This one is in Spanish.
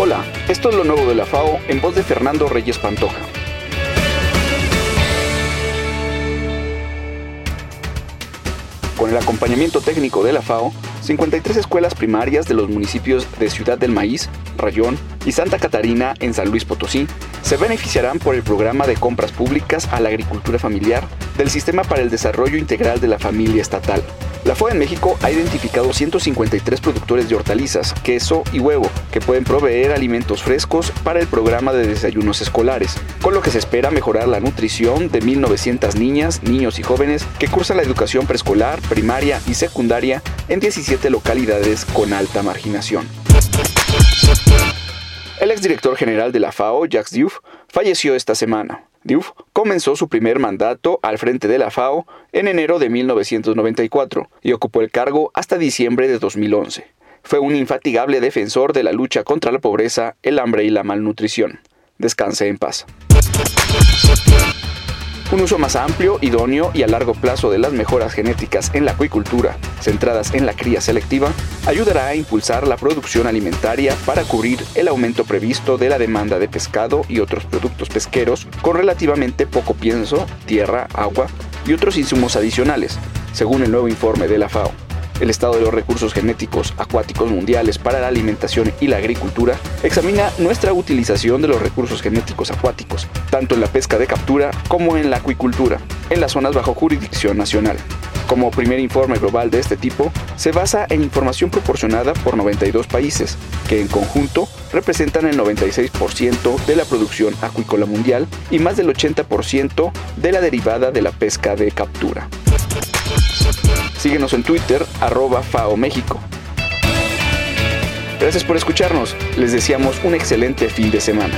Hola, esto es lo nuevo de la FAO en voz de Fernando Reyes Pantoja. Con el acompañamiento técnico de la FAO, 53 escuelas primarias de los municipios de Ciudad del Maíz, Rayón y Santa Catarina en San Luis Potosí se beneficiarán por el programa de compras públicas a la agricultura familiar del Sistema para el Desarrollo Integral de la Familia Estatal. La FOA en México ha identificado 153 productores de hortalizas, queso y huevo que pueden proveer alimentos frescos para el programa de desayunos escolares, con lo que se espera mejorar la nutrición de 1.900 niñas, niños y jóvenes que cursan la educación preescolar, primaria y secundaria en 17 localidades con alta marginación. El exdirector general de la FAO, Jacques Diouf, falleció esta semana. Diouf comenzó su primer mandato al frente de la FAO en enero de 1994 y ocupó el cargo hasta diciembre de 2011. Fue un infatigable defensor de la lucha contra la pobreza, el hambre y la malnutrición. Descanse en paz. Un uso más amplio, idóneo y a largo plazo de las mejoras genéticas en la acuicultura, centradas en la cría selectiva, ayudará a impulsar la producción alimentaria para cubrir el aumento previsto de la demanda de pescado y otros productos pesqueros con relativamente poco pienso, tierra, agua y otros insumos adicionales, según el nuevo informe de la FAO el estado de los recursos genéticos acuáticos mundiales para la alimentación y la agricultura, examina nuestra utilización de los recursos genéticos acuáticos, tanto en la pesca de captura como en la acuicultura, en las zonas bajo jurisdicción nacional. Como primer informe global de este tipo, se basa en información proporcionada por 92 países, que en conjunto representan el 96% de la producción acuícola mundial y más del 80% de la derivada de la pesca de captura. Síguenos en Twitter, arroba FAO México. Gracias por escucharnos. Les deseamos un excelente fin de semana.